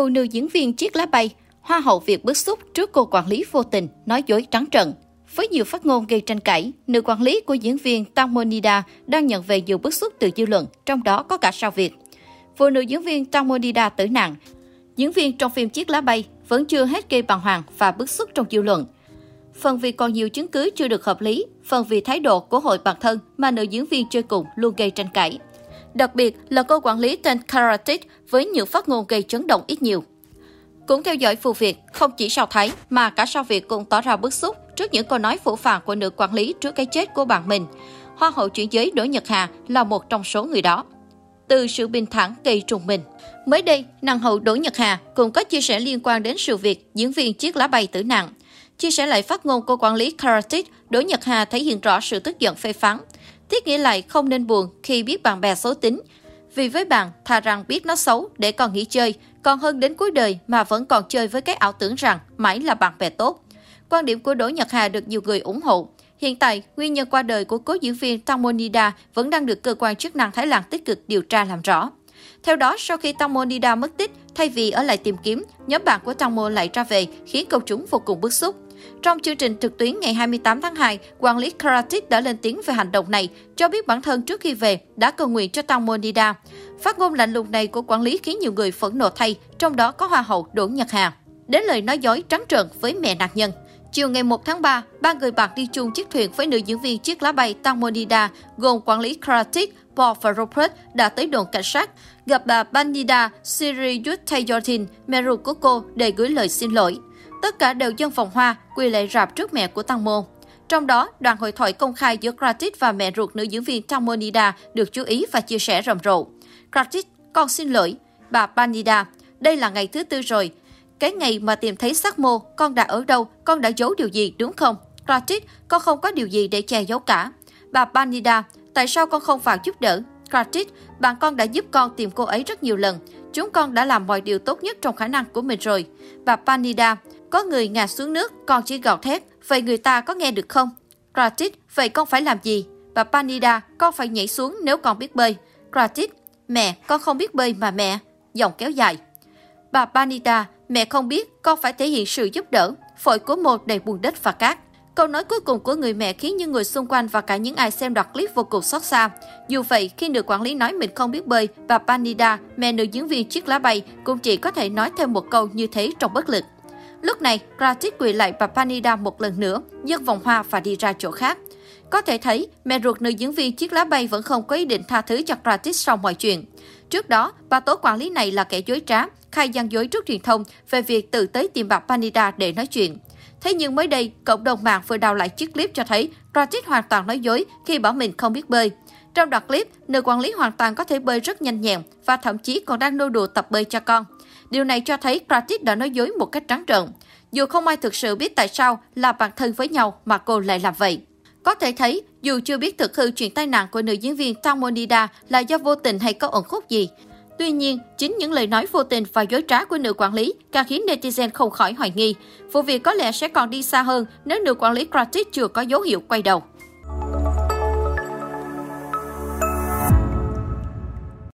Phụ nữ diễn viên chiếc lá bay, Hoa hậu Việt bức xúc trước cô quản lý vô tình, nói dối trắng trợn. Với nhiều phát ngôn gây tranh cãi, nữ quản lý của diễn viên Tamonida Monida đang nhận về nhiều bức xúc từ dư luận, trong đó có cả sao Việt. Phụ nữ diễn viên Tamonida Monida tử nạn. Diễn viên trong phim Chiếc lá bay vẫn chưa hết gây bàng hoàng và bức xúc trong dư luận. Phần vì còn nhiều chứng cứ chưa được hợp lý, phần vì thái độ của hội bản thân mà nữ diễn viên chơi cùng luôn gây tranh cãi. Đặc biệt là cô quản lý tên Karatic với những phát ngôn gây chấn động ít nhiều. Cũng theo dõi vụ việc, không chỉ sao Thái mà cả sao Việt cũng tỏ ra bức xúc trước những câu nói phủ phàng của nữ quản lý trước cái chết của bạn mình. Hoa hậu chuyển giới Đỗ Nhật Hà là một trong số người đó. Từ sự bình thản gây trùng mình. Mới đây, nàng hậu Đỗ Nhật Hà cũng có chia sẻ liên quan đến sự việc diễn viên chiếc lá bay tử nạn. Chia sẻ lại phát ngôn của quản lý Karatic, Đỗ Nhật Hà thể hiện rõ sự tức giận phê phán. Thiết nghĩ lại không nên buồn khi biết bạn bè xấu tính. Vì với bạn, thà rằng biết nó xấu để còn nghỉ chơi, còn hơn đến cuối đời mà vẫn còn chơi với cái ảo tưởng rằng mãi là bạn bè tốt. Quan điểm của Đỗ Nhật Hà được nhiều người ủng hộ. Hiện tại, nguyên nhân qua đời của cố diễn viên Tăng Monida vẫn đang được cơ quan chức năng Thái Lan tích cực điều tra làm rõ. Theo đó, sau khi Tăng Monida mất tích, thay vì ở lại tìm kiếm, nhóm bạn của Tăng Mo lại ra về, khiến công chúng vô cùng bức xúc. Trong chương trình trực tuyến ngày 28 tháng 2, quản lý Karatic đã lên tiếng về hành động này, cho biết bản thân trước khi về đã cầu nguyện cho Tăng Monida. Phát ngôn lạnh lùng này của quản lý khiến nhiều người phẫn nộ thay, trong đó có Hoa hậu Đỗ Nhật Hà. Đến lời nói dối trắng trợn với mẹ nạn nhân. Chiều ngày 1 tháng 3, ba người bạn đi chung chiếc thuyền với nữ diễn viên chiếc lá bay Tamonida gồm quản lý Kratik, Paul và Robert đã tới đồn cảnh sát, gặp bà Banida Siriyutayortin, mẹ ruột của cô, để gửi lời xin lỗi. Tất cả đều dân vòng hoa, quỳ lạy rạp trước mẹ của Tăng Môn. Trong đó, đoạn hội thoại công khai giữa Kratik và mẹ ruột nữ diễn viên Tamonida được chú ý và chia sẻ rầm rộ. Kratik con xin lỗi. Bà Banida, đây là ngày thứ tư rồi. Cái ngày mà tìm thấy xác mô, con đã ở đâu, con đã giấu điều gì đúng không? Kratit, con không có điều gì để che giấu cả. Bà Panida tại sao con không vào giúp đỡ? Kratit, bạn con đã giúp con tìm cô ấy rất nhiều lần. Chúng con đã làm mọi điều tốt nhất trong khả năng của mình rồi. Bà Panida, có người ngã xuống nước, con chỉ gào thét. Vậy người ta có nghe được không? Kratit, vậy con phải làm gì? Bà Panida, con phải nhảy xuống nếu con biết bơi. Kratit, mẹ, con không biết bơi mà mẹ. Giọng kéo dài. Bà Panida, mẹ không biết, con phải thể hiện sự giúp đỡ. Phổi của một đầy buồn đất và cát. Câu nói cuối cùng của người mẹ khiến những người xung quanh và cả những ai xem đoạt clip vô cùng xót xa. Dù vậy, khi nữ quản lý nói mình không biết bơi, bà Panida, mẹ nữ diễn viên chiếc lá bay, cũng chỉ có thể nói thêm một câu như thế trong bất lực. Lúc này, Kratik quỳ lại bà Panida một lần nữa, nhấc vòng hoa và đi ra chỗ khác. Có thể thấy, mẹ ruột nữ diễn viên chiếc lá bay vẫn không có ý định tha thứ cho Kratik sau mọi chuyện. Trước đó, bà tố quản lý này là kẻ dối trá, khai gian dối trước truyền thông về việc tự tới tìm bà Panida để nói chuyện. Thế nhưng mới đây, cộng đồng mạng vừa đào lại chiếc clip cho thấy Pratik hoàn toàn nói dối khi bảo mình không biết bơi. Trong đoạn clip, nữ quản lý hoàn toàn có thể bơi rất nhanh nhẹn và thậm chí còn đang nô đùa tập bơi cho con. Điều này cho thấy Pratik đã nói dối một cách trắng trợn. Dù không ai thực sự biết tại sao là bạn thân với nhau mà cô lại làm vậy. Có thể thấy, dù chưa biết thực hư chuyện tai nạn của nữ diễn viên Tang Monida là do vô tình hay có ẩn khúc gì, Tuy nhiên, chính những lời nói vô tình và dối trá của nữ quản lý càng khiến netizen không khỏi hoài nghi. Vụ việc có lẽ sẽ còn đi xa hơn nếu nữ quản lý Kratis chưa có dấu hiệu quay đầu.